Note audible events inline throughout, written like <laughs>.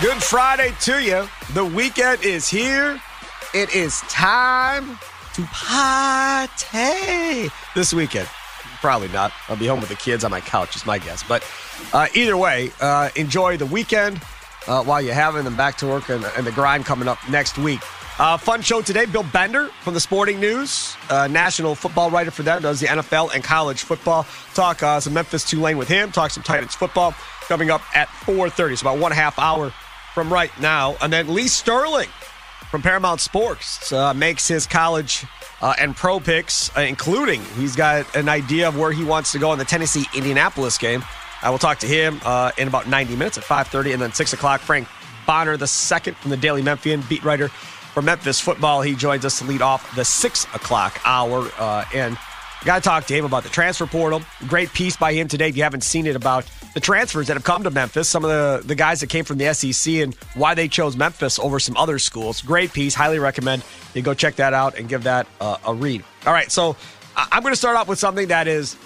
Good Friday to you. The weekend is here. It is time to party this weekend. Probably not. I'll be home with the kids on my couch, is my guess. But uh, either way, uh, enjoy the weekend uh, while you're having them back to work and, and the grind coming up next week. Uh, fun show today. Bill Bender from the Sporting News, uh, national football writer for them, does the NFL and college football. Talk uh, some Memphis Tulane with him. Talk some Titans football coming up at 4:30. So about one half hour from right now. And then Lee Sterling from Paramount Sports uh, makes his college uh, and pro picks, uh, including he's got an idea of where he wants to go in the Tennessee Indianapolis game. I will talk to him uh, in about 90 minutes at 5:30, and then 6 o'clock. Frank Bonner, the second from the Daily Memphian, beat writer for Memphis football. He joins us to lead off the 6 o'clock hour. Uh, and Got to talk to him about the transfer portal. Great piece by him today. If you haven't seen it, about the transfers that have come to Memphis, some of the, the guys that came from the SEC and why they chose Memphis over some other schools. Great piece. Highly recommend you go check that out and give that uh, a read. All right, so I'm going to start off with something that is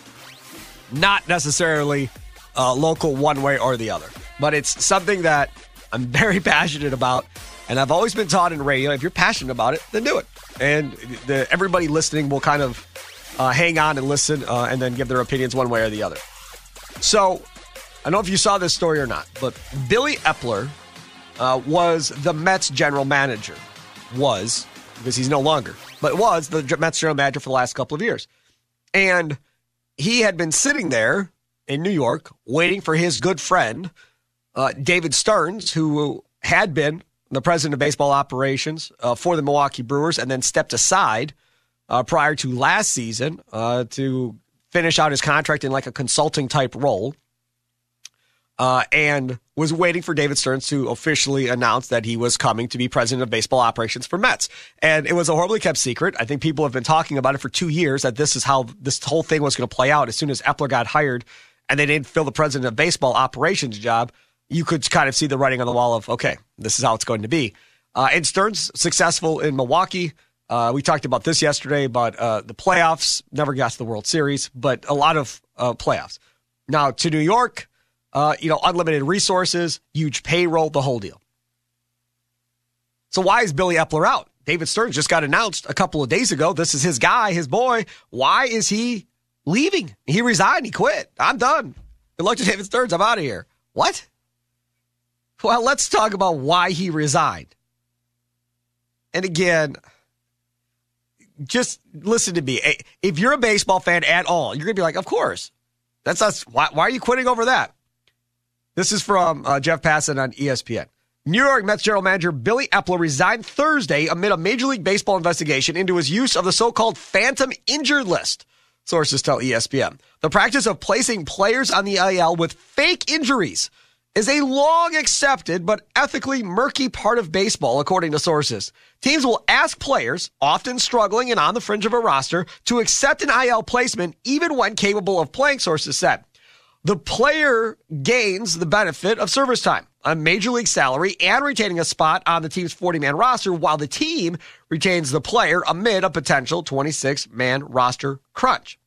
not necessarily uh, local one way or the other, but it's something that I'm <laughs> very passionate about. And I've always been taught in radio if you're passionate about it, then do it. And the, everybody listening will kind of uh, hang on and listen uh, and then give their opinions one way or the other. So, I don't know if you saw this story or not, but Billy Eppler uh, was the Mets general manager. Was, because he's no longer, but was the Mets general manager for the last couple of years. And he had been sitting there in New York waiting for his good friend, uh, David Stearns, who had been the president of baseball operations uh, for the Milwaukee Brewers and then stepped aside uh, prior to last season uh, to finish out his contract in like a consulting type role. Uh, and was waiting for David Stearns to officially announce that he was coming to be president of baseball operations for Mets. And it was a horribly kept secret. I think people have been talking about it for two years that this is how this whole thing was going to play out. As soon as Eppler got hired and they didn't fill the president of baseball operations job, you could kind of see the writing on the wall of, okay, this is how it's going to be. Uh, and Stearns successful in Milwaukee. Uh, we talked about this yesterday, but uh, the playoffs never got to the World Series, but a lot of uh, playoffs. Now to New York, uh, you know, unlimited resources, huge payroll, the whole deal. So why is Billy Eppler out? David Stearns just got announced a couple of days ago. This is his guy, his boy. Why is he leaving? He resigned. He quit. I'm done. Good luck to David Stearns. I'm out of here. What? Well, let's talk about why he resigned. And again, just listen to me. If you're a baseball fan at all, you're going to be like, of course. That's us. Why, why, are you quitting over that? This is from uh, Jeff Passan on ESPN. New York Mets general manager Billy Eppler resigned Thursday amid a Major League Baseball investigation into his use of the so-called phantom injured list. Sources tell ESPN. The practice of placing players on the IL with fake injuries is a long accepted but ethically murky part of baseball, according to sources. Teams will ask players, often struggling and on the fringe of a roster, to accept an IL placement even when capable of playing, sources said. The player gains the benefit of service time, a major league salary, and retaining a spot on the team's 40 man roster, while the team retains the player amid a potential 26 man roster crunch.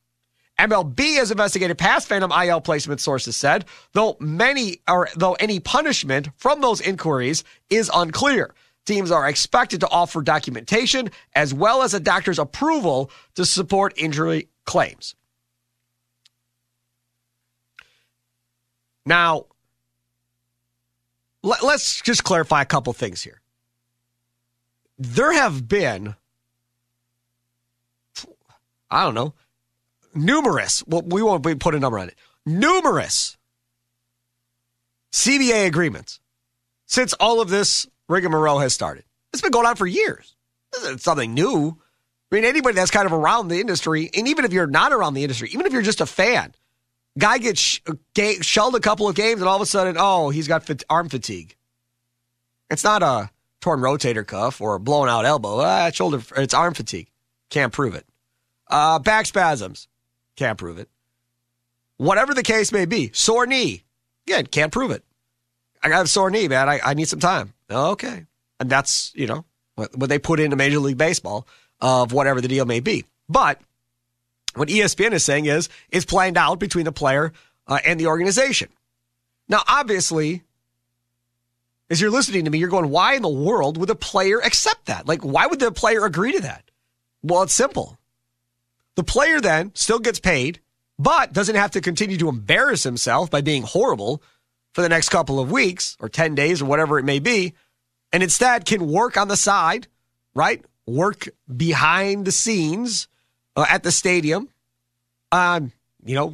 MLB has investigated past Phantom IL placement sources said, though many or though any punishment from those inquiries is unclear. Teams are expected to offer documentation as well as a doctor's approval to support injury claims. Now, let, us just clarify a couple things here. There have been, I don't know, numerous, well, we won't put a number on it, numerous CBA agreements since all of this rigmarole has started. It's been going on for years. It's something new. I mean, anybody that's kind of around the industry, and even if you're not around the industry, even if you're just a fan, guy gets sh- ga- shelled a couple of games, and all of a sudden, oh, he's got arm fatigue. It's not a torn rotator cuff or a blown out elbow. Ah, shoulder, it's arm fatigue. Can't prove it. Uh, back spasms. Can't prove it. Whatever the case may be, sore knee. Again, can't prove it. I got a sore knee, man. I, I need some time. Okay. And that's, you know, what, what they put into Major League Baseball of whatever the deal may be. But what ESPN is saying is it's planned out between the player uh, and the organization. Now, obviously, as you're listening to me, you're going, why in the world would the player accept that? Like, why would the player agree to that? Well, it's simple. The player then still gets paid, but doesn't have to continue to embarrass himself by being horrible for the next couple of weeks or 10 days or whatever it may be, and instead can work on the side, right? Work behind the scenes uh, at the stadium on, you know,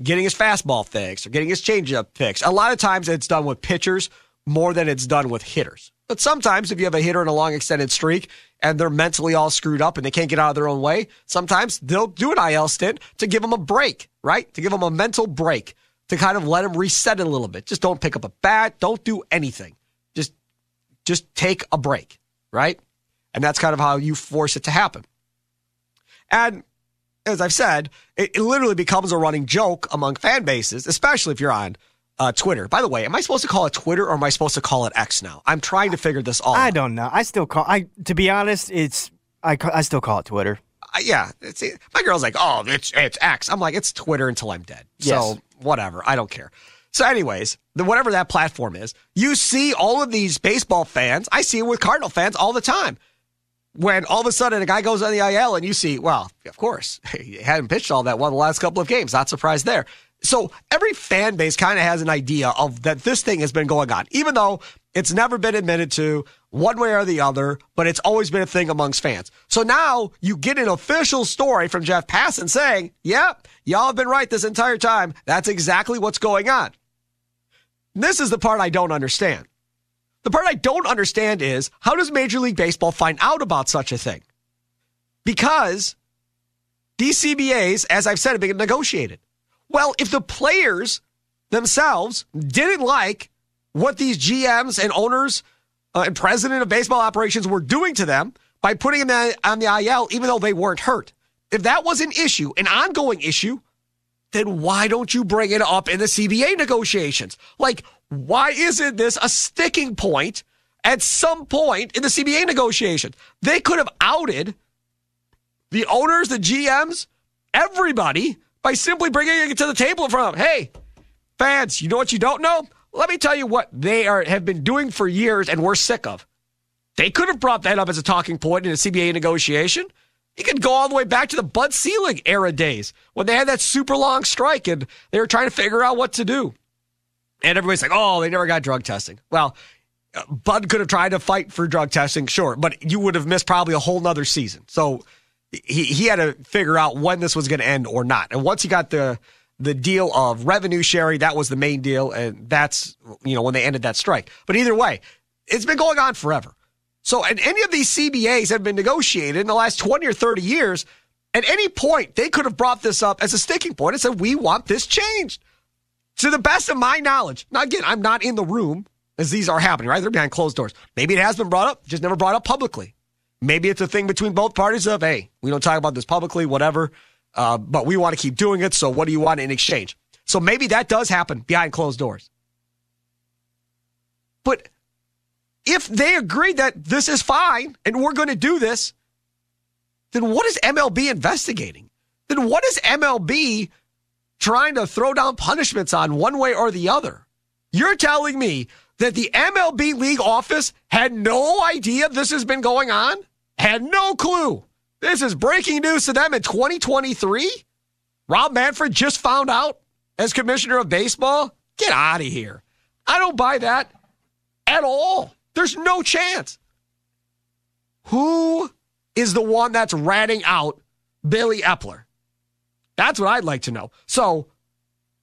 getting his fastball fixed or getting his changeup fixed. A lot of times it's done with pitchers more than it's done with hitters. But sometimes if you have a hitter in a long extended streak and they're mentally all screwed up and they can't get out of their own way, sometimes they'll do an IL stint to give them a break, right? To give them a mental break, to kind of let them reset a little bit. Just don't pick up a bat, don't do anything. Just just take a break, right? And that's kind of how you force it to happen. And as I've said, it, it literally becomes a running joke among fan bases, especially if you're on uh, Twitter. By the way, am I supposed to call it Twitter or am I supposed to call it X now? I'm trying to figure this all I out. don't know. I still call I to be honest, it's I I still call it Twitter. Uh, yeah, it's, my girl's like, "Oh, it's it's X." I'm like, "It's Twitter until I'm dead." Yes. So, whatever. I don't care. So anyways, the, whatever that platform is, you see all of these baseball fans. I see it with Cardinal fans all the time when all of a sudden a guy goes on the IL and you see, well, of course, <laughs> he hadn't pitched all that well the last couple of games. Not surprised there. So every fan base kind of has an idea of that this thing has been going on, even though it's never been admitted to one way or the other, but it's always been a thing amongst fans. So now you get an official story from Jeff Passan saying, yep, y'all have been right this entire time. That's exactly what's going on. This is the part I don't understand. The part I don't understand is how does Major League Baseball find out about such a thing? Because these CBAs, as I've said, have been negotiated. Well, if the players themselves didn't like what these GMs and owners uh, and president of baseball operations were doing to them by putting them on the IL, even though they weren't hurt, if that was an issue, an ongoing issue, then why don't you bring it up in the CBA negotiations? Like, why isn't this a sticking point at some point in the CBA negotiations? They could have outed the owners, the GMs, everybody by simply bringing it to the table in front of them. Hey, fans, you know what you don't know? Let me tell you what they are have been doing for years and we're sick of. They could have brought that up as a talking point in a CBA negotiation. You could go all the way back to the Bud Selig era days when they had that super long strike and they were trying to figure out what to do. And everybody's like, oh, they never got drug testing. Well, Bud could have tried to fight for drug testing, sure, but you would have missed probably a whole nother season. So he, he had to figure out when this was going to end or not. And once he got the the deal of revenue sharing, that was the main deal, and that's you know when they ended that strike. But either way, it's been going on forever. So, and any of these CBAs have been negotiated in the last 20 or 30 years. At any point, they could have brought this up as a sticking point and said, we want this changed. To the best of my knowledge. Now, again, I'm not in the room as these are happening, right? They're behind closed doors. Maybe it has been brought up, just never brought up publicly. Maybe it's a thing between both parties of, hey, we don't talk about this publicly, whatever, uh, but we want to keep doing it. So what do you want in exchange? So maybe that does happen behind closed doors. But if they agree that this is fine and we're going to do this, then what is MLB investigating? Then what is MLB trying to throw down punishments on one way or the other? You're telling me that the MLB league office had no idea this has been going on? Had no clue. This is breaking news to them in 2023? Rob Manfred just found out as commissioner of baseball? Get out of here. I don't buy that at all. There's no chance. Who is the one that's ratting out Billy Eppler? That's what I'd like to know. So,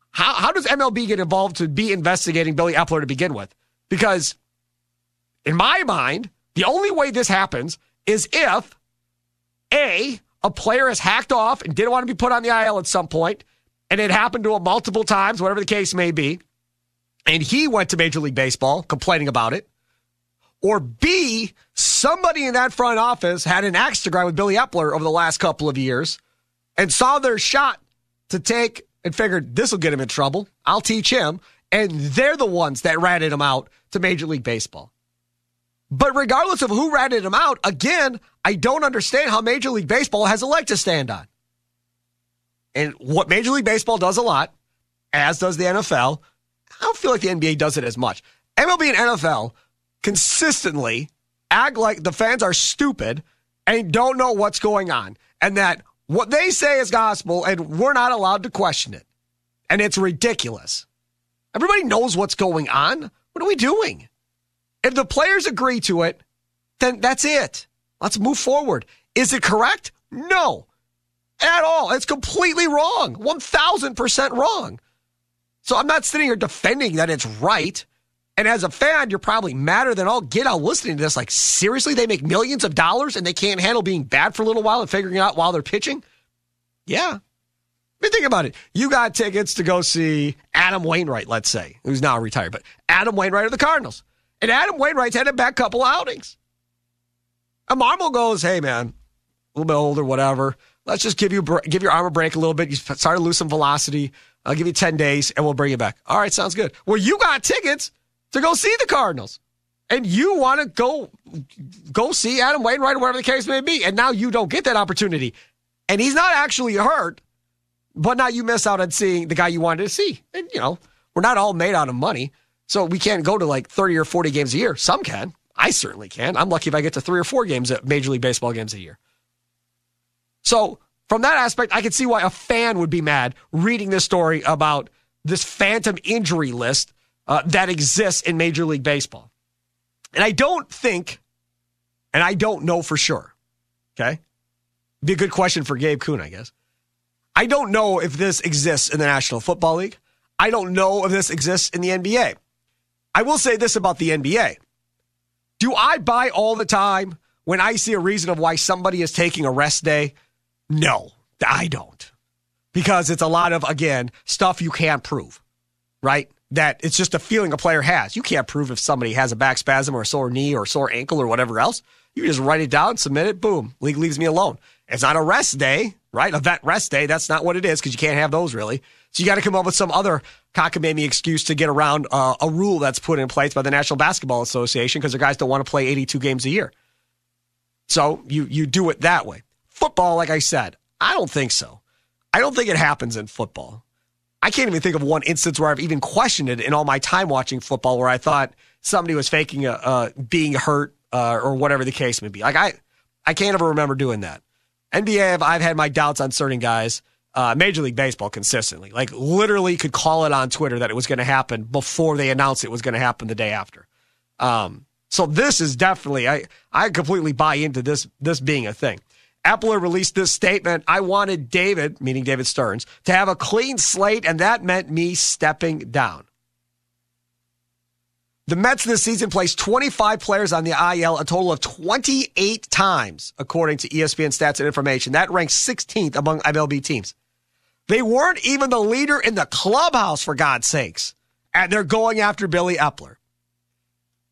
how, how does MLB get involved to be investigating Billy Eppler to begin with? Because, in my mind, the only way this happens is if A, a player has hacked off and didn't want to be put on the IL at some point, and it happened to him multiple times, whatever the case may be, and he went to Major League Baseball complaining about it. Or B, somebody in that front office had an axe to grind with Billy Eppler over the last couple of years and saw their shot to take and figured this will get him in trouble. I'll teach him. And they're the ones that ratted him out to Major League Baseball. But regardless of who ratted him out, again, I don't understand how Major League Baseball has a leg to stand on. And what Major League Baseball does a lot, as does the NFL, I don't feel like the NBA does it as much. MLB and NFL consistently act like the fans are stupid and don't know what's going on, and that what they say is gospel, and we're not allowed to question it. And it's ridiculous. Everybody knows what's going on. What are we doing? If the players agree to it, then that's it. Let's move forward. Is it correct? No, at all. It's completely wrong. 1000% wrong. So I'm not sitting here defending that it's right. And as a fan, you're probably madder than all get out listening to this. Like, seriously, they make millions of dollars and they can't handle being bad for a little while and figuring out while they're pitching? Yeah. I mean, think about it. You got tickets to go see Adam Wainwright, let's say, who's now retired, but Adam Wainwright of the Cardinals. And Adam Wainwright's had a back couple outings. And Marmol goes, hey, man, a little bit older, whatever. Let's just give you give your arm a break a little bit. You start to lose some velocity. I'll give you 10 days and we'll bring you back. All right, sounds good. Well, you got tickets to go see the Cardinals. And you want to go go see Adam Wainwright or whatever the case may be. And now you don't get that opportunity. And he's not actually hurt, but now you miss out on seeing the guy you wanted to see. And, you know, we're not all made out of money. So we can't go to like 30 or 40 games a year. Some can. I certainly can. I'm lucky if I get to three or four games at Major League Baseball games a year. So from that aspect, I can see why a fan would be mad reading this story about this phantom injury list uh, that exists in Major League Baseball. And I don't think, and I don't know for sure, okay? Be a good question for Gabe Kuhn, I guess. I don't know if this exists in the National Football League. I don't know if this exists in the NBA. I will say this about the NBA. Do I buy all the time when I see a reason of why somebody is taking a rest day? No, I don't. Because it's a lot of, again, stuff you can't prove, right? That it's just a feeling a player has. You can't prove if somebody has a back spasm or a sore knee or sore ankle or whatever else. You just write it down, submit it, boom. League leaves me alone. It's not a rest day, right? A vet rest day. That's not what it is because you can't have those really. So you got to come up with some other cockamamie excuse to get around uh, a rule that's put in place by the National Basketball Association because the guys don't want to play 82 games a year. So you you do it that way. Football, like I said, I don't think so. I don't think it happens in football. I can't even think of one instance where I've even questioned it in all my time watching football where I thought somebody was faking a, uh, being hurt uh, or whatever the case may be. Like I, I can't ever remember doing that. NBA, I've, I've had my doubts on certain guys. Uh, Major League Baseball consistently, like literally, could call it on Twitter that it was going to happen before they announced it was going to happen the day after. Um, so this is definitely I I completely buy into this this being a thing. Eppler released this statement. I wanted David, meaning David Stearns, to have a clean slate, and that meant me stepping down. The Mets this season placed 25 players on the IL, a total of 28 times, according to ESPN stats and information. That ranks 16th among MLB teams. They weren't even the leader in the clubhouse, for God's sakes. And they're going after Billy Eppler.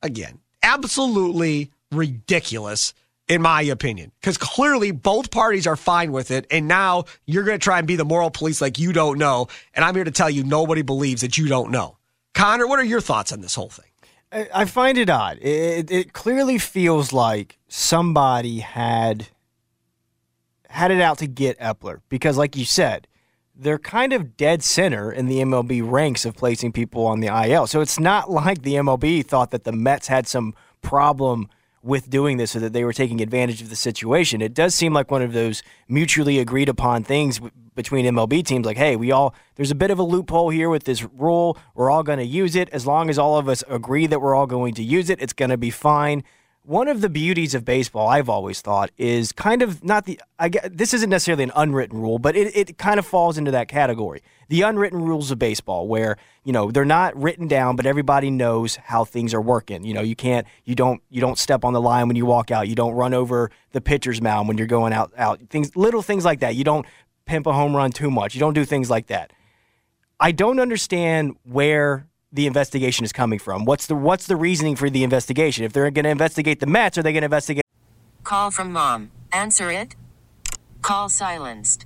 Again, absolutely ridiculous in my opinion, because clearly both parties are fine with it. And now you're going to try and be the moral police like you don't know. And I'm here to tell you nobody believes that you don't know. Connor, what are your thoughts on this whole thing? I find it odd. It, it clearly feels like somebody had had it out to get Eppler because, like you said, they're kind of dead center in the MLB ranks of placing people on the IL. So it's not <laughs> like the MLB thought that the Mets had some problem with doing this, or that they were taking advantage of the situation. It does seem like one of those mutually agreed upon things between MLB teams. Like, hey, we all there's a bit of a loophole here with this rule. We're all going to use it as long as all of us agree that we're all going to use it. It's going to be fine one of the beauties of baseball, I've always thought, is kind of not the. I get, this isn't necessarily an unwritten rule, but it, it kind of falls into that category. The unwritten rules of baseball, where you know they're not written down, but everybody knows how things are working. You know, you can't, you don't, you don't step on the line when you walk out. You don't run over the pitcher's mound when you're going out. Out things, little things like that. You don't pimp a home run too much. You don't do things like that. I don't understand where the investigation is coming from. What's the what's the reasoning for the investigation? If they're going to investigate the Mets, are they going to investigate? Call from mom. Answer it. Call silenced.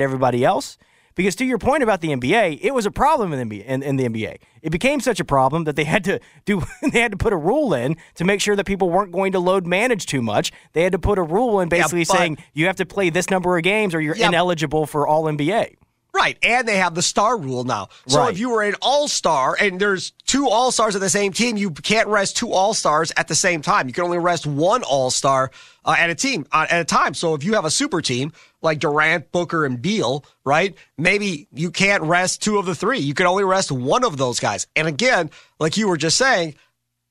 Everybody else, because to your point about the NBA, it was a problem in the NBA. In, in, the NBA, it became such a problem that they had to do. <laughs> They had to put a rule in to make sure that people weren't going to load manage too much. They had to put a rule in, basically yeah, saying you have to play this number of games or you're yeah, ineligible for All NBA. Right. And they have the star rule now. So right. if you were an all star and there's two all stars of the same team, you can't rest two all stars at the same time. You can only rest one all star uh, at a team uh, at a time. So if you have a super team like Durant, Booker, and Beal, right? Maybe you can't rest two of the three. You can only rest one of those guys. And again, like you were just saying,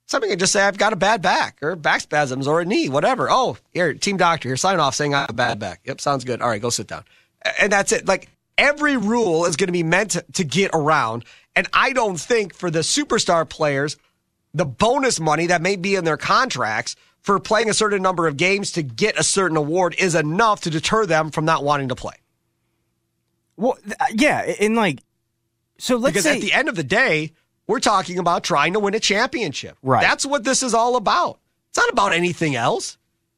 somebody can just say, I've got a bad back or back spasms or a knee, whatever. Oh, here, team doctor, here, sign off saying I have a bad back. Yep, sounds good. All right, go sit down. And that's it. Like every rule is going to be meant to, to get around. And I don't think for the superstar players, the bonus money that may be in their contracts for playing a certain number of games to get a certain award is enough to deter them from not wanting to play. Well, uh, yeah, and like, so let's because say, at the end of the day, we're talking about trying to win a championship. Right. That's what this is all about. It's not about anything else.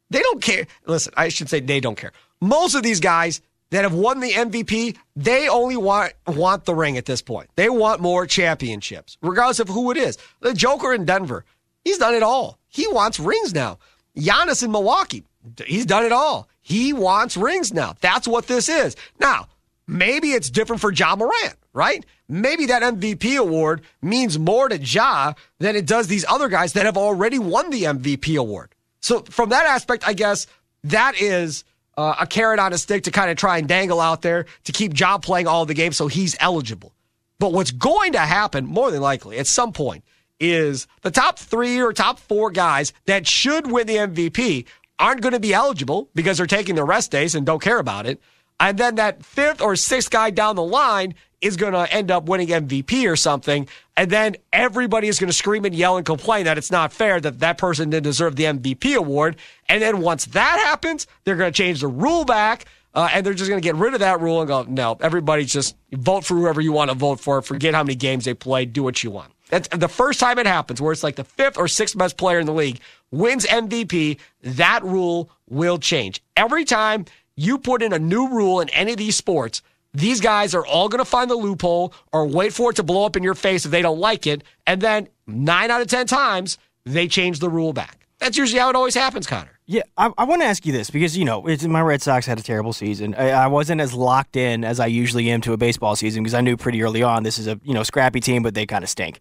They don't care. Listen, I should say they don't care. Most of these guys that have won the MVP, they only want want the ring at this point. They want more championships, regardless of who it is. The Joker in Denver, he's done it all. He wants rings now. Giannis in Milwaukee, he's done it all. He wants rings now. That's what this is. Now, maybe it's different for Ja Morant, right? Maybe that MVP award means more to Ja than it does these other guys that have already won the MVP award. So from that aspect, I guess that is – uh, a carrot on a stick to kind of try and dangle out there to keep Ja playing all the games so he's eligible. But what's going to happen, more than likely, at some point, is the top three or top four guys that should win the MVP aren't going to be eligible because they're taking their rest days and don't care about it. And then that fifth or sixth guy down the line is going to end up winning MVP or something. And then everybody is going to scream and yell and complain that it's not fair that that person didn't deserve the MVP award. And then once that happens, they're going to change the rule back. Uh, and they're just going to get rid of that rule and go, no, everybody just vote for whoever you want to vote for. Forget how many games they played. Do what you want. That's the first time it happens where it's like the fifth or sixth best player in the league wins MVP. That rule will change. Every time you put in a new rule in any of these sports, these guys are all going to find the loophole or wait for it to blow up in your face if they don't like it. And then nine out of 10 times, they change the rule back. That's usually how it always happens, Connor. Yeah, I, I want to ask you this because, you know, my Red Sox had a terrible season. I, I, wasn't as locked in as I usually am to a baseball season because I knew pretty early on this is a, you know, scrappy team, but they kind of stink.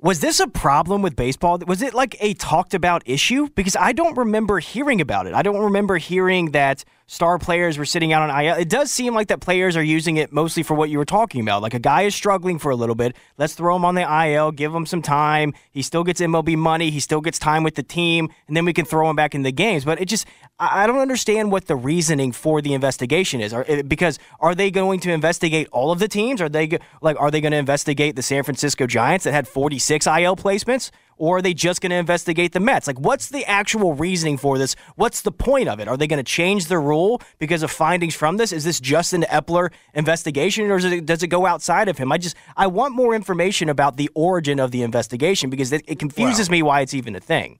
Was this a problem with baseball? Was it like a talked about issue? Because I don't remember hearing about it. I don't remember hearing that star players were sitting out on IL. It does seem like that players are using it mostly for what you were talking about. Like a guy is struggling for a little bit. Let's throw him on the IL, give him some time. He still gets MLB money. He still gets time with the team, and then we can throw him back in the games. But it just, I don't understand what the reasoning for the investigation is. Because are they going to investigate all of the teams? Are they like, are they going to investigate the San Francisco Giants that had 46 IL placements? Or are they just going to investigate the Mets? Like, what's the actual reasoning for this? What's the point of it? Are they going to change the rule because of findings from this? Is this just an Eppler investigation, or it, does it go outside of him? I just I want more information about the origin of the investigation because it, it confuses me why it's even a thing.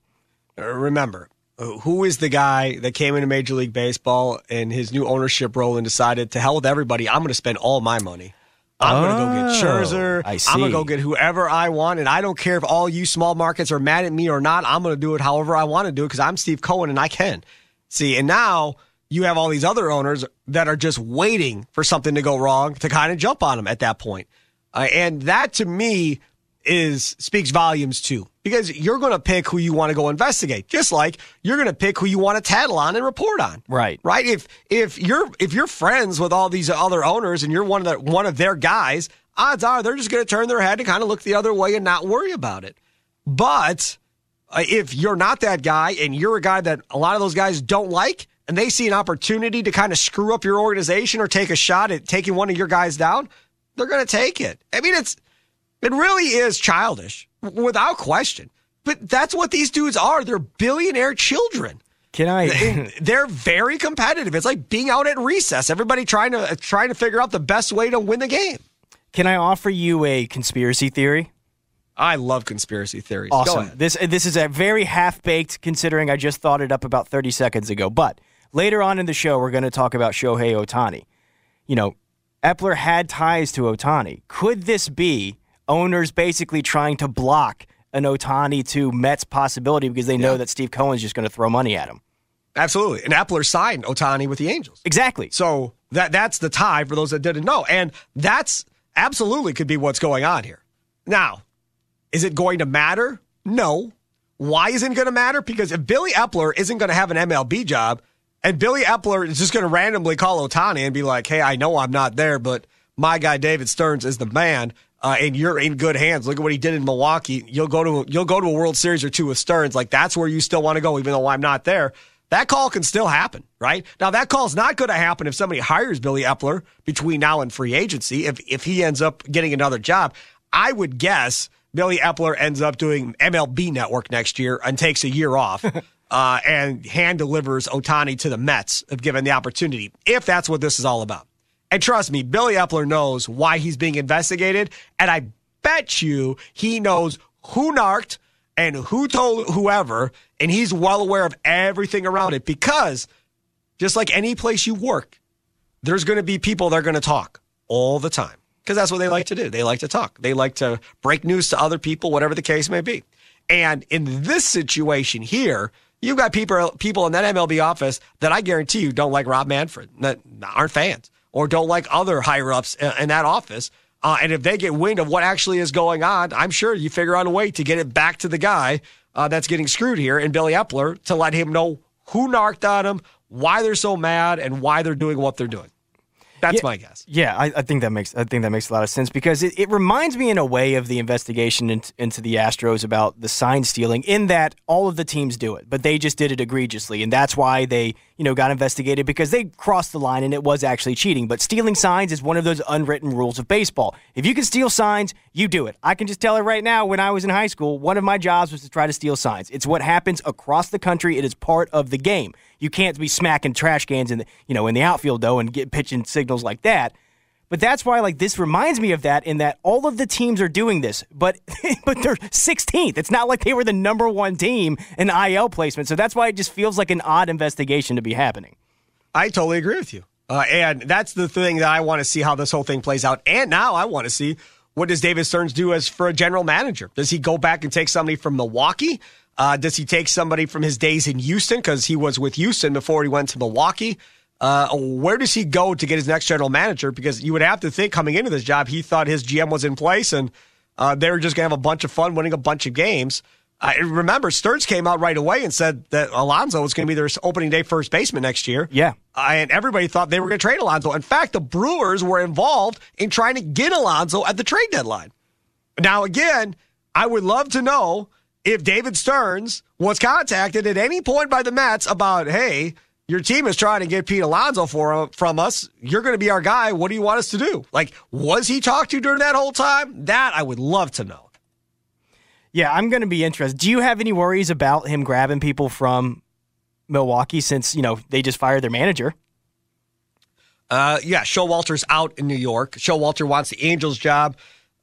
Uh, remember, uh, who is the guy that came into Major League Baseball and his new ownership role and decided to hell with everybody? I'm going to spend all my money. I'm oh, going to go get oh, Scherzer. I see. I'm going to go get whoever I want. And I don't care if all you small markets are mad at me or not. I'm going to do it however I want to do it because I'm Steve Cohen and I can. See, and now you have all these other owners that are just waiting for something to go wrong to kind of jump on them at that point. Uh, and that to me is speaks volumes too because you're going to pick who you want to go investigate just like you're going to pick who you want to tattle on and report on. Right. Right? If if you're if you're friends with all these other owners and you're one of the one of their guys odds are they're just going to turn their head and kind of look the other way and not worry about it. But uh, if you're not that guy and you're a guy that a lot of those guys don't like and they see an opportunity to kind of screw up your organization or take a shot at taking one of your guys down they're going to take it. I mean it's it really is childish, without question. But that's what these dudes are. They're billionaire children. Can I? <laughs> They're very competitive. It's like being out at recess. Everybody trying to trying to figure out the best way to win the game. Can I offer you a conspiracy theory? I love conspiracy theories. Awesome. This this is a very half baked, considering I just thought it up about thirty seconds ago. But later on in the show, we're going to talk about Shohei Ohtani. You know, Eppler had ties to Ohtani. Could this be owners basically trying to block an Ohtani to Mets possibility because they know yeah. that Steve Cohen's just going to throw money at him. Absolutely. And Eppler signed Ohtani with the Angels. Exactly. So that that's the tie for those that didn't know. And that's absolutely could be what's going on here. Now, is it going to matter? No. Why isn't it going to matter? Because if Billy Eppler isn't going to have an MLB job and Billy Eppler is just going to randomly call Ohtani and be like, hey, I know I'm not there, but my guy David Stearns is the man uh, and you're in good hands. Look at what he did in Milwaukee. You'll go to you'll go to a World Series or two with Stearns. Like that's where you still want to go, even though I'm not there. That call can still happen, right? Now that call is not going to happen if somebody hires Billy Eppler between now and free agency. If if he ends up getting another job, I would guess Billy Eppler ends up doing MLB Network next year and takes a year off. <laughs> uh, and hand delivers Ohtani to the Mets if given the opportunity, if that's what this is all about. And trust me, Billy Eppler knows why he's being investigated. And I bet you he knows who narked and who told whoever. And he's well aware of everything around it because just like any place you work, there's going to be people that are going to talk all the time because that's what they like to do. They like to talk, they like to break news to other people, whatever the case may be. And in this situation here, you've got people people in that MLB office that I guarantee you don't like Rob Manfred, that aren't fans or don't like other higher ups in that office. Uh, and if they get wind of what actually is going on, I'm sure you figure out a way to get it back to the guy uh, that's getting screwed here and Billy Eppler to let him know who narked on him, why they're so mad, and why they're doing what they're doing. That's yeah, my guess. Yeah, I, I, think that makes I think that makes a lot of sense because it, it reminds me in a way of the investigation into, into the Astros about the sign stealing. In that all of the teams do it, but they just did it egregiously, and that's why they you know got investigated because they crossed the line and it was actually cheating. But stealing signs is one of those unwritten rules of baseball. If you can steal signs, you do it. I can just tell it right now. When I was in high school, one of my jobs was to try to steal signs. It's what happens across the country. It is part of the game. You can't be smacking trash cans in the you know in the outfield though and get pitching signals like that. But that's why like this reminds me of that in that all of the teams are doing this, but <laughs> but they're 16th. It's not like they were the number one team in IL placement. So that's why it just feels like an odd investigation to be happening. I totally agree with you. Uh, and that's the thing that I want to see how this whole thing plays out. And now I want to see what does David Stearns do as for a general manager? Does he go back and take somebody from Milwaukee? Uh, does he take somebody from his days in Houston because he was with Houston before he went to Milwaukee? Uh, where does he go to get his next general manager? Because you would have to think coming into this job, he thought his GM was in place and uh, they were just going to have a bunch of fun winning a bunch of games. I remember Stearns came out right away and said that Alonso was going to be their opening day first baseman next year. Yeah. Uh, and everybody thought they were going to trade Alonso. In fact, the Brewers were involved in trying to get Alonso at the trade deadline. Now, again, I would love to know if David Stearns was contacted at any point by the Mets about, hey, your team is trying to get Pete Alonso for, from us. You're going to be our guy. What do you want us to do? Like, was he talked to during that whole time? That I would love to know. Yeah, I'm going to be interested. Do you have any worries about him grabbing people from Milwaukee since, you know, they just fired their manager? Uh, yeah, Showalter's out in New York. Showalter wants the Angels job.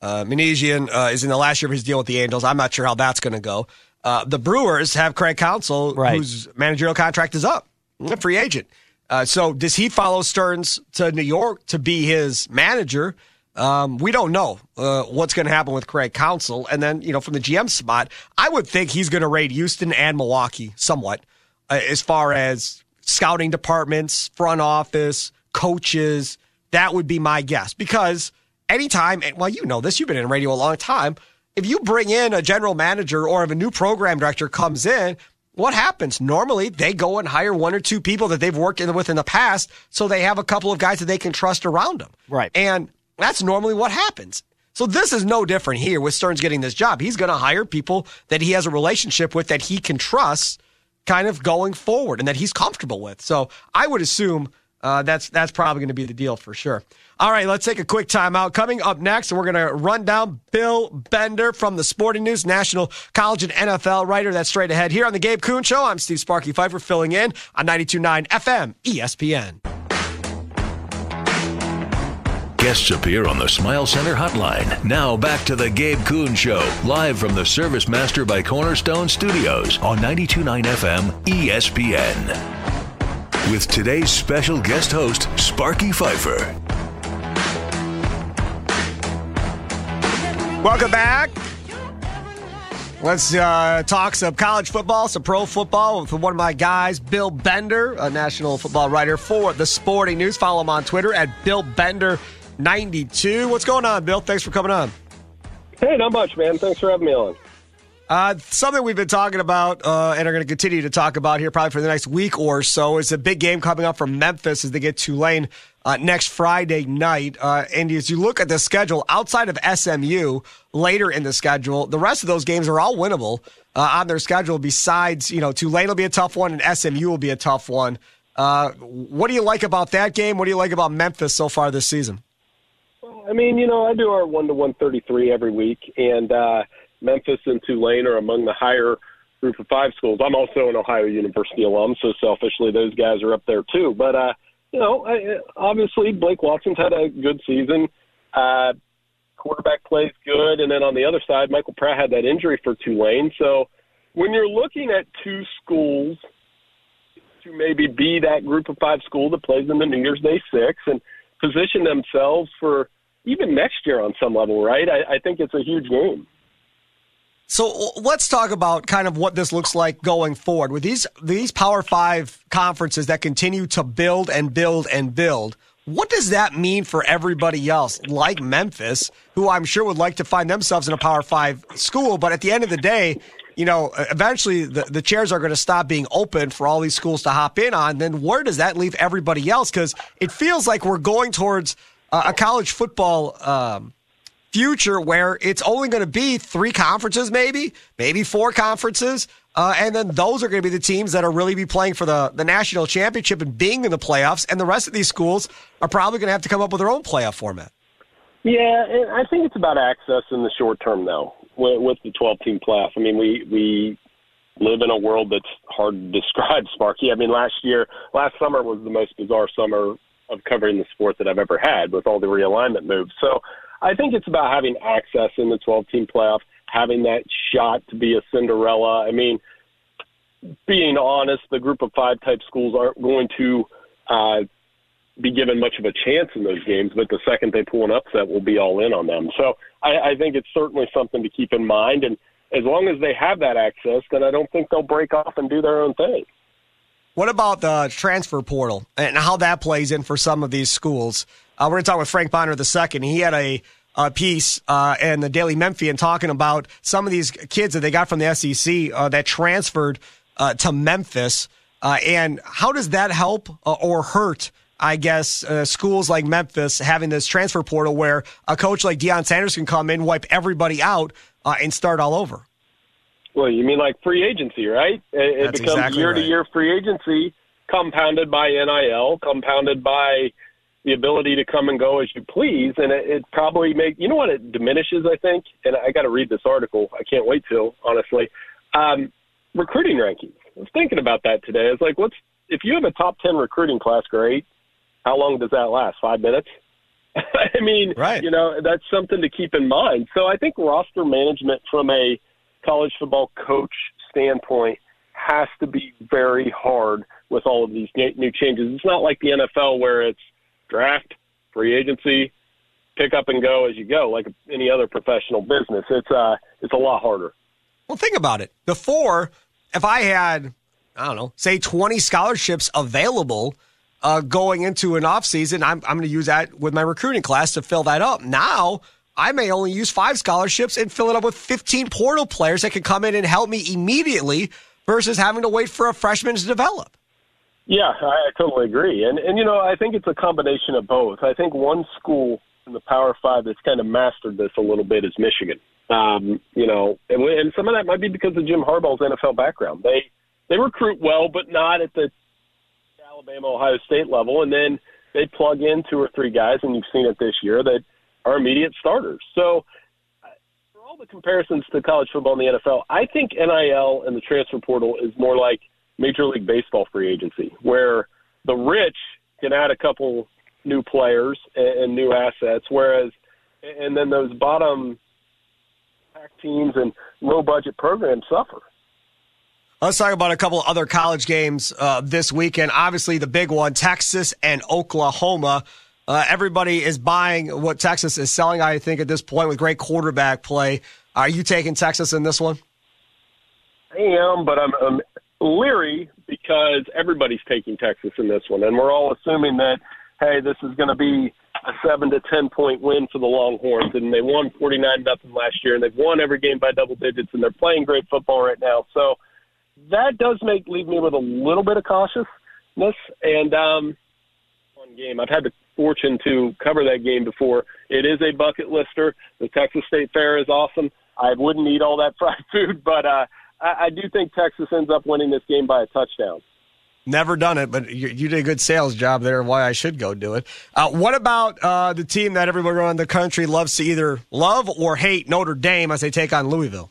Uh, Minasian uh, is in the last year of his deal with the Angels. I'm not sure how that's going to go. Uh, the Brewers have Craig Counsell, Right. whose managerial contract is up, a free agent. Uh, so does he follow Stearns to New York to be his manager? Um, we don't know uh, what's going to happen with Craig Counsell. And then, you know, from the GM spot, I would think he's going to raid Houston and Milwaukee somewhat uh, as far as scouting departments, front office, coaches. That would be my guess because anytime, and well, you know this, you've been in radio a long time. If you bring in a general manager or if a new program director comes in, what happens? Normally, they go and hire one or two people that they've worked in with in the past, so they have a couple of guys that they can trust around them. Right. And that's normally what happens. So this is no different here with Stearns getting this job. He's going to hire people that he has a relationship with that he can trust kind of going forward and that he's comfortable with. So I would assume uh, that's that's probably going to be the deal for sure. All right, let's take a quick timeout. Coming up next, we're going to run down Bill Bender from the Sporting News, national college and NFL writer. That's straight ahead here on the Gabe Kuhn Show. I'm Steve Sparky Fifer filling in on 92.9 FM ESPN. Guests appear on the Smile Center hotline. Now back to the Gabe Kuhn Show, live from the Service Master by Cornerstone Studios on 92.9 FM ESPN. With today's special guest host, Sparky Fifer. Welcome back. Let's uh, talk some college football, some pro football with one of my guys, Bill Bender, a national football writer for the Sporting News. Follow him on Twitter at Bill Bender92. What's going on, Bill? Thanks for coming on. Hey, not much, man. Thanks for having me on. Uh, something we've been talking about uh, and are going to continue to talk about here probably for the next week or so is a big game coming up from Memphis as they get Tulane uh, next Friday night. Uh, and as you look at the schedule outside of SMU later in the schedule, the rest of those games are all winnable uh, on their schedule. Besides, you know, Tulane will be a tough one and SMU will be a tough one. Uh, what do you like about that game? What do you like about Memphis so far this season? I mean, you know, I do our one to one thirty three every week, and Memphis and Tulane are among the higher group of five schools. I'm also an Ohio University alum, so selfishly, those guys are up there too. But uh, you know, I, obviously, Blake Watson's had a good season. Uh, quarterback plays good, and then on the other side, Michael Pratt had that injury for Tulane. So when you're looking at two schools to maybe be that group of five school that plays in the New Year's Day Six and position themselves for even next year on some level, right? I, I think it's a huge game. So let's talk about kind of what this looks like going forward with these these Power Five conferences that continue to build and build and build. What does that mean for everybody else, like Memphis, who I'm sure would like to find themselves in a Power Five school? But at the end of the day, you know, eventually the, the chairs are going to stop being open for all these schools to hop in on. Then where does that leave everybody else? Because it feels like we're going towards uh, a college football um, future where it's only going to be three conferences, maybe, maybe four conferences. Uh, and then those are going to be the teams that are really be playing for the, the national championship and being in the playoffs. And the rest of these schools are probably going to have to come up with their own playoff format. Yeah, and I think it's about access in the short term, though, with, with the 12 team playoff. I mean, we, we live in a world that's hard to <laughs> describe, Sparky. I mean, last year, last summer was the most bizarre summer of covering the sport that I've ever had with all the realignment moves. So I think it's about having access in the 12 team playoff, having that shot to be a Cinderella. I mean, being honest, the group of five type schools aren't going to uh, be given much of a chance in those games, but the second they pull an upset, we'll be all in on them. So I, I think it's certainly something to keep in mind. And as long as they have that access, then I don't think they'll break off and do their own thing. What about the transfer portal and how that plays in for some of these schools? Uh, we're going to talk with Frank Bonner the second. He had a uh, piece uh, and the Daily Memphian talking about some of these kids that they got from the SEC uh, that transferred uh, to Memphis. Uh, and how does that help uh, or hurt? I guess schools like Memphis having this transfer portal where a coach like Deion Sanders can come in, wipe everybody out, and start all over. Well, you mean like free agency, right? It, That's becomes year to year free agency, compounded by NIL, compounded by the ability to come and go as you please, and it, it probably make you know what it diminishes. I think, and I got to read this article. I can't wait till honestly. Um, recruiting rankings. I was thinking about that today. It's like, what's if you have a top ten recruiting class, great. How long does that last? Five minutes. <laughs> I mean, Right. you know, that's something to keep in mind. So I think roster management from a college football coach standpoint has to be very hard with all of these new new changes. It's not like the NFL where it's draft, free agency, pick up and go as you go, like any other professional business. It's uh, it's a lot harder. Well, think about it. Before, if I had, I don't know, say 20 scholarships available uh, going into an offseason, I'm, I'm going to use that with my recruiting class to fill that up. Now, I may only use five scholarships and fill it up with 15 portal players that can come in and help me immediately versus having to wait for a freshman to develop. Yeah, I, totally agree. And and you know, I think it's a combination of both. I think one school in the Power Five that's kind of mastered this a little bit is Michigan. Um, you know, and, and some of that might be because of Jim Harbaugh's NFL background. They they recruit well, but not at the Alabama, Ohio State level. And then they plug in two or three guys, and you've seen it this year that are immediate starters. So uh, for all the comparisons to college football and the NFL, I think NIL and the transfer portal is more like Major League Baseball free agency, where the rich can add a couple new players and, and new assets, whereas and then those bottom teams and low budget programs suffer. Let's talk about a couple other college games uh, this weekend. Obviously, the big one, Texas and Oklahoma. Uh, everybody is buying what Texas is selling, I think, at this point with great quarterback play. Are you taking Texas in this one? I am, but I'm, I'm leery because everybody's taking Texas in this one, and we're all assuming that hey, this is going to be a seven to ten point win for the Longhorns, and they won forty nine nothing last year, and they've won every game by double digits, and they're playing great football right now. So that does make leave me with a little bit of cautiousness, and um, one game I've had the fortune to cover that game before. It is a bucket lister. The Texas State Fair is awesome. I wouldn't eat all that <laughs> fried food, but uh, I, I do think Texas ends up winning this game by a touchdown. Never done it, but you, you did a good sales job there. Why I should go do it. Uh, what about uh, the team that everyone around the country loves to either love or hate, Notre Dame, as they take on Louisville?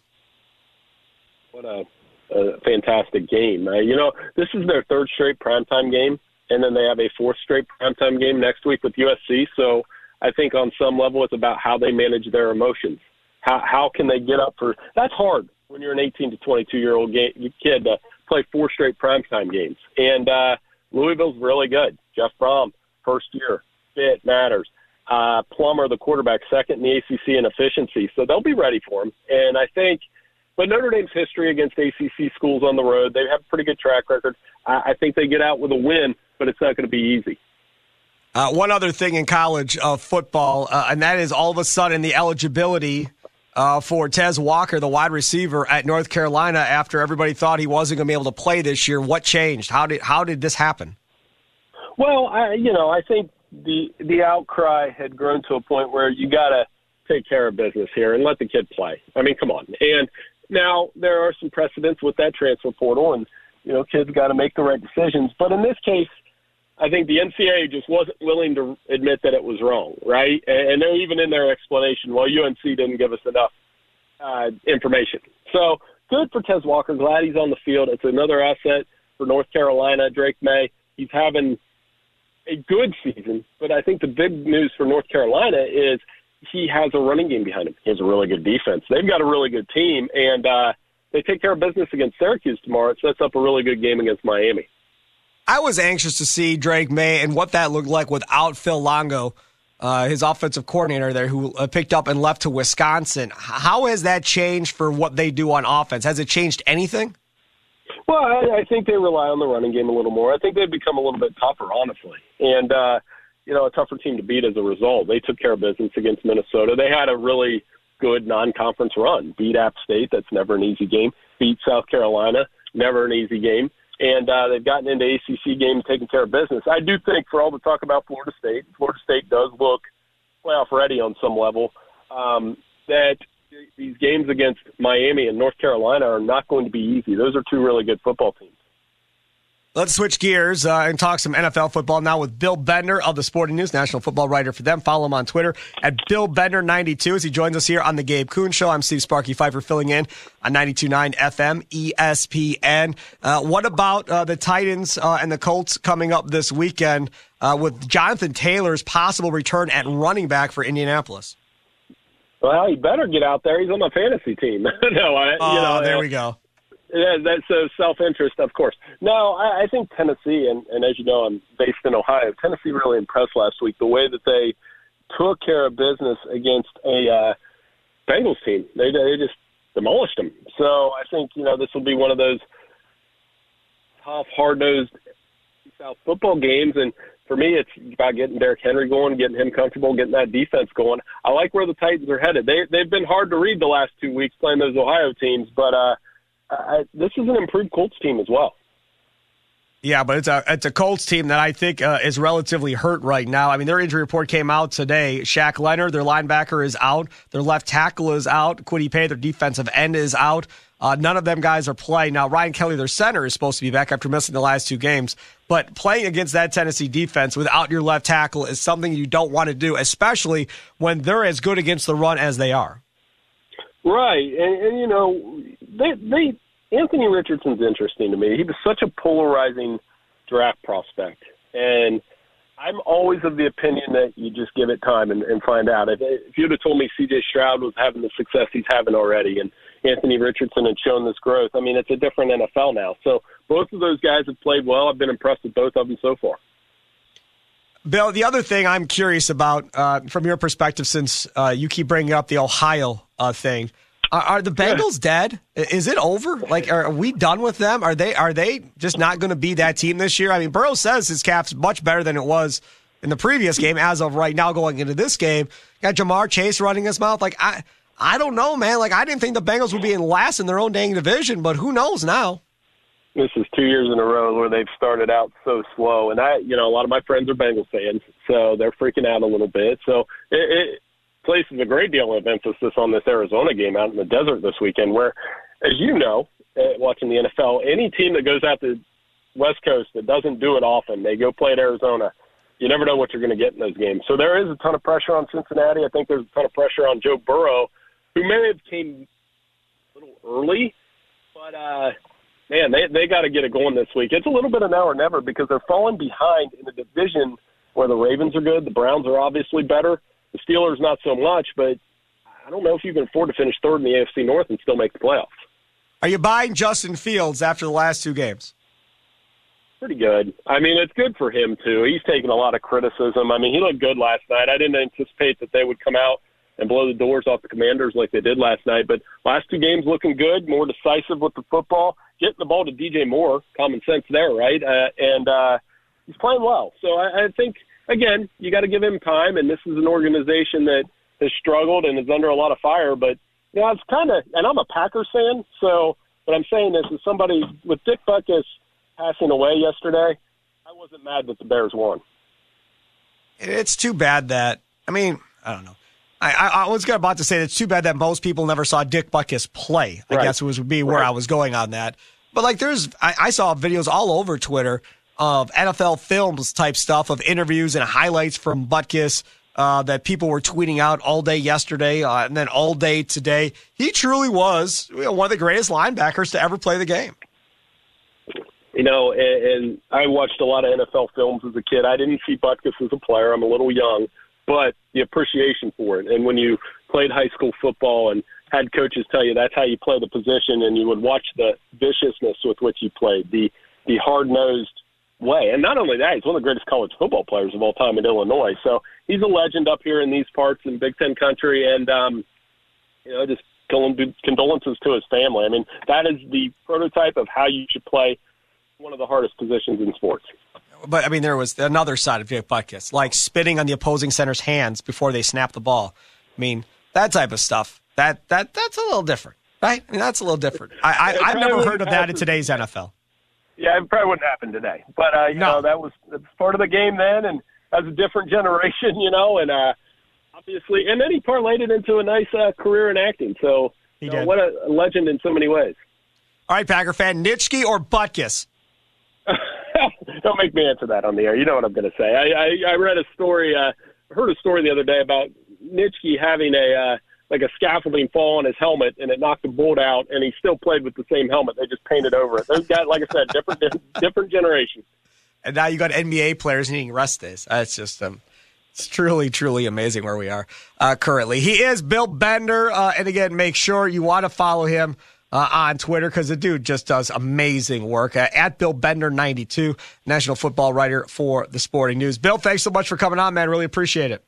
What a, a fantastic game! Uh, you know, this is their third straight primetime game, and then they have a fourth straight primetime game next week with USC. So I think on some level, it's about how they manage their emotions. How how can they get up for? That's hard when you're an 18 to 22 year old kid to play four straight primetime games. And uh, Louisville's really good. Jeff Brohm, first year, fit matters. Uh, Plummer, the quarterback, second in the ACC in efficiency, so they'll be ready for him. And I think, but Notre Dame's history against ACC schools on the road, they have a pretty good track record. I, I think they get out with a win, but it's not going to be easy. Uh, one other thing in college uh, football, uh, and that is all of a sudden the eligibility uh, for Tez Walker, the wide receiver at North Carolina, after everybody thought he wasn't going to be able to play this year. What changed? How did how did this happen? Well, I, you know, I think the the outcry had grown to a point where you got to take care of business here and let the kid play. I mean, come on. And now there are some precedents with that transfer portal, and you know, kids got to make the right decisions. But in this case, I think the NCAA just wasn't willing to admit that it was wrong, right? And, they're even in their explanation, well, UNC didn't give us enough uh, information. So good for Tez Walker. Glad he's on the field. It's another asset for North Carolina. Drake Maye, he's having a good season, but I think the big news for North Carolina is he has a running game behind him. He has a really good defense. They've got a really good team, and uh, they take care of business against Syracuse tomorrow. It sets up a really good game against Miami. I was anxious to see Drake Maye and what that looked like without Phil Longo, uh, his offensive coordinator there, who uh, picked up and left to Wisconsin. How has that changed for what they do on offense? Has it changed anything? Well, I, I think they rely on the running game a little more. I think they've become a little bit tougher, honestly. And uh, you know, a tougher team to beat as a result. They took care of business against Minnesota. They had a really good non-conference run. Beat App State, that's never an easy game. Beat South Carolina, never an easy game. And uh, they've gotten into ACC games, taking care of business. I do think, for all the talk about Florida State, Florida State does look playoff ready on some level. Um, that these games against Miami and North Carolina are not going to be easy. Those are two really good football teams. Let's switch gears uh, and talk some NFL football now with Bill Bender of the Sporting News, national football writer for them. Follow him on Twitter at Bill Bender92 as he joins us here on the Gabe Kuhn Show. I'm Steve Sparky Fifer filling in on 92.9 FM ESPN. Uh, what about uh, the Titans uh, and the Colts coming up this weekend uh, with Jonathan Taylor's possible return at running back for Indianapolis? Well, he better get out there. He's on my fantasy team. <laughs> no, I, oh, you know, there we go. Yeah, that's so self interest, of course. No, I, I think Tennessee, and, and as you know, I'm based in Ohio. Tennessee really impressed last week. The way that they took care of business against a uh, Bengals team, they they just demolished them. So I think you know this will be one of those tough, hard nosed South football games, and for me, it's about getting Derrick Henry going, getting him comfortable, getting that defense going. I like where the Titans are headed. They they've been hard to read the last two weeks playing those Ohio teams, but uh, I, this is an improved Colts team as well. Yeah, but it's a it's a Colts team that I think uh, is relatively hurt right now. I mean, their injury report came out today. Shaq Leonard, their linebacker, is out. Their left tackle is out. Kwity Paye, their defensive end, is out. Uh, none of them guys are playing now. Ryan Kelly, their center, is supposed to be back after missing the last two games. But playing against that Tennessee defense without your left tackle is something you don't want to do, especially when they're as good against the run as they are. Right, and, and you know they they Anthony Richardson's interesting to me. He was such a polarizing draft prospect, and I'm always of the opinion that you just give it time and, and find out. If, if you'd have told me C.J. Stroud was having the success he's having already, and Anthony Richardson had shown this growth, I mean, it's a different NFL now. So both of those guys have played well. I've been impressed with both of them so far. Bill, the other thing I'm curious about uh, from your perspective, since uh, you keep bringing up the Ohio uh, thing, are, are, the Bengals dead? Is it over? Like, are we done with them? Are they are they just not going to be that team this year? I mean, Burrow says his cap's much better than it was in the previous game. As of right now, going into this game, got Ja'Marr Chase running his mouth. Like, I I don't know, man. Like, I didn't think the Bengals would be in last in their own dang division, but who knows now? this is two years in a row where they've started out so slow. And I, you know, a lot of my friends are Bengals fans, so they're freaking out a little bit. So it, it places a great deal of emphasis on this Arizona game out in the desert this weekend, where, as you know, uh, watching the NFL, any team that goes out to West Coast that doesn't do it often, they go play at Arizona. You never know what you're going to get in those games. So there is a ton of pressure on Cincinnati. I think there's a ton of pressure on Joe Burrow, who may have came a little early, but uh, man, they they got to get it going this week. It's a little bit of now or never because they're falling behind in a division where the Ravens are good, the Browns are obviously better, the Steelers not so much. But I don't know if you can afford to finish third in the AFC North and still make the playoffs. Are you buying Justin Fields after the last two games? Pretty good. I mean, it's good for him too. He's taken a lot of criticism. I mean, he looked good last night. I didn't anticipate that they would come out and blow the doors off the Commanders like they did last night. But last two games looking good, more decisive with the football, getting the ball to DJ Moore, common sense there, right? Uh, and uh, he's playing well. So I, I think again, you got to give him time. And this is an organization that has struggled and is under a lot of fire. But you know, it's kind of, and I'm a Packers fan, so what I'm saying is, is somebody with Dick Butkus passing away yesterday, I wasn't mad that the Bears won. It's too bad that I mean, I don't know. I, I, was about to say it's too bad that most people never saw Dick Butkus play. I right. guess was would be where right. I was going on that. But like, there's I, I, saw videos all over Twitter of NFL films type stuff of interviews and highlights from Butkus uh, that people were tweeting out all day yesterday uh, and then all day today. He truly was you know, one of the greatest linebackers to ever play the game. You know, and, and I watched a lot of NFL films as a kid. I didn't see Butkus as a player. I'm a little young but the appreciation for it. And when you played high school football and had coaches tell you that's how you play the position, and you would watch the viciousness with which he played, the the hard nosed way. And not only that, he's one of the greatest college football players of all time in Illinois. So he's a legend up here in these parts in Big Ten country, and um, you know, just condolences to his family. I mean, that is the prototype of how you should play one of the hardest positions in sports. but I mean, there was another side of Jake Butkus, like spitting on the opposing center's hands before they snap the ball. I mean, that type of stuff. That that that's a little different, right? I mean, that's a little different. I, I I've never heard of that in today's NFL. Yeah, it probably wouldn't happen today. But uh, you No. know, that was that's part of the game then, and as a different <laughs> generation, you know, and uh, obviously, and then he parlayed it into a nice uh, career in acting. So, He you know, did. what a legend in so many ways. All right, Packer fan, Nitschke or Butkus? <laughs> Don't make me answer that on the air. You know what I'm going to say. I, I, I read a story, uh, heard a story the other day about Nitschke having a uh, like a scaffolding fall on his helmet, and it knocked the bolt out, and he still played with the same helmet. They just painted over it. Those guys, like I said, different <laughs> different generation. And now you got NBA players needing rest days. That's just um, it's truly, truly amazing where we are uh, currently. He is Bill Bender, uh, and again, make sure you want to follow him. Uh, on Twitter because the dude just does amazing work uh, at Bill Bender 92, national football writer for the Sporting News. Bill, thanks so much for coming on, man. Really appreciate it.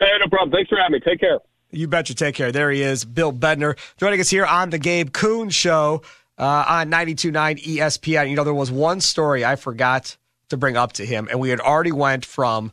Hey, no problem. Thanks for having me. Take care. You betcha. Take care. There he is, Bill Bedner, joining us here on the Gabe Kuhn Show uh, on 92.9 ESPN. You know, there was one story I forgot to bring up to him, and we had already went from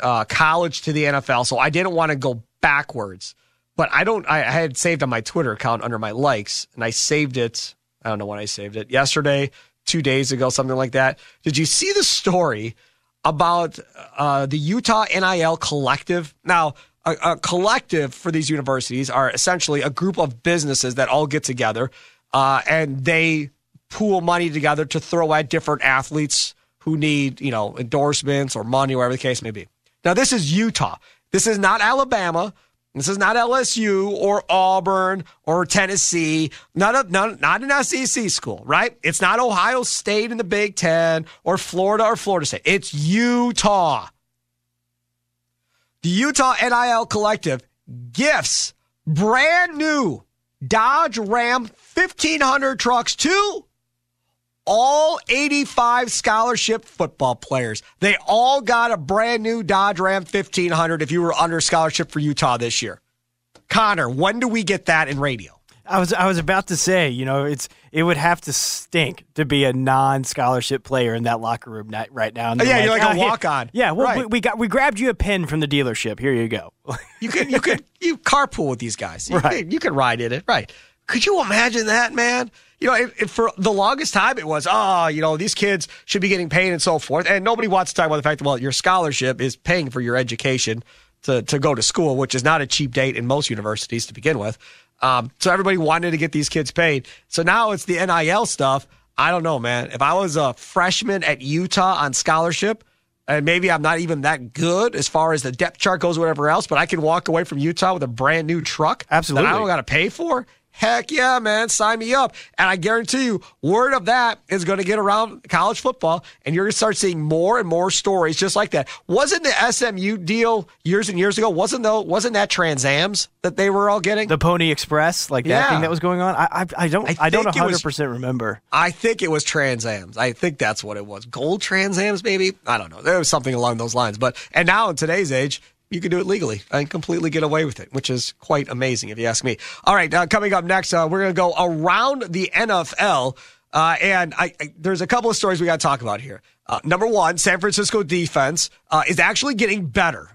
uh, college to the NFL, so I didn't want to go backwards. But I don't. I I had saved on my Twitter account under my likes, and I saved it. I don't know when I saved it. Yesterday, two days ago, something like that. Did you see the story about uh, the Utah NIL collective? Now, a, a collective for these universities are essentially a group of businesses that all get together uh, and they pool money together to throw at different athletes who need, you know, endorsements or money, whatever the case may be. Now, this is Utah. This is not Alabama. This is not LSU or Auburn or Tennessee. None of none, not an SEC school, right? It's not Ohio State in the Big Ten or Florida or Florida State. It's Utah. The Utah NIL Collective gifts brand new Dodge Ram 1500 trucks to all 85 scholarship football players. They all got a brand new Dodge Ram 1500 if you were under scholarship for Utah this year. Connor, when do we get that in radio? I was I was about to say, you know, it's it would have to stink to be a non-scholarship player in that locker room right now. Oh, yeah, you're like a "Ah, walk-on." Yeah, well, Right. we, we got we grabbed you a pen from the dealership. Here you go. You could you could <laughs> you carpool with these guys. You, Right. could, you could ride in it, right? Could you imagine that, man? You know, it, it, for the longest time, it was, oh, you know, these kids should be getting paid and so forth. And nobody wants to talk about the fact that, well, your scholarship is paying for your education to, to go to school, which is not a cheap date in most universities to begin with. Um, so everybody wanted to get these kids paid. So now it's the NIL stuff. I don't know, man. If I was a freshman at Utah on scholarship, and maybe I'm not even that good as far as the depth chart goes, or whatever else, but I can walk away from Utah with a brand new truck Absolutely. that I don't got to pay for. Heck yeah, man. Sign me up. And I guarantee you, word of that is going to get around college football, and you're going to start seeing more and more stories just like that. Wasn't the SMU deal years and years ago? Wasn't though? Wasn't that Transams that they were all getting? the Pony Express, like that Yeah. thing that was going on. I I, I don't I I, don't think it was- 100 percent remember. I think it was Transams. I think that's what it was. Gold Transams, maybe. I don't know. There was something along those lines. But and now in today's age, you can do it legally and completely get away with it, which is quite amazing if you ask me. All right, uh, coming up next, uh, we're going to go around the NFL, uh, and I, I, there's a couple of stories we got to talk about here. Uh, number one, San Francisco defense uh, is actually getting better.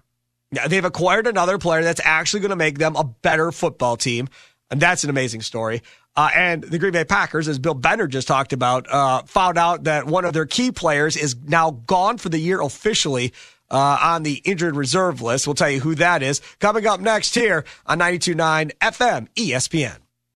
They've acquired another player that's actually going to make them a better football team. And that's an amazing story. Uh, and the Green Bay Packers, as Bill Benner just talked about, uh, found out that one of their key players is now gone for the year officially uh, on the injured reserve list. We'll tell you who that is coming up next here on 92.9 FM ESPN.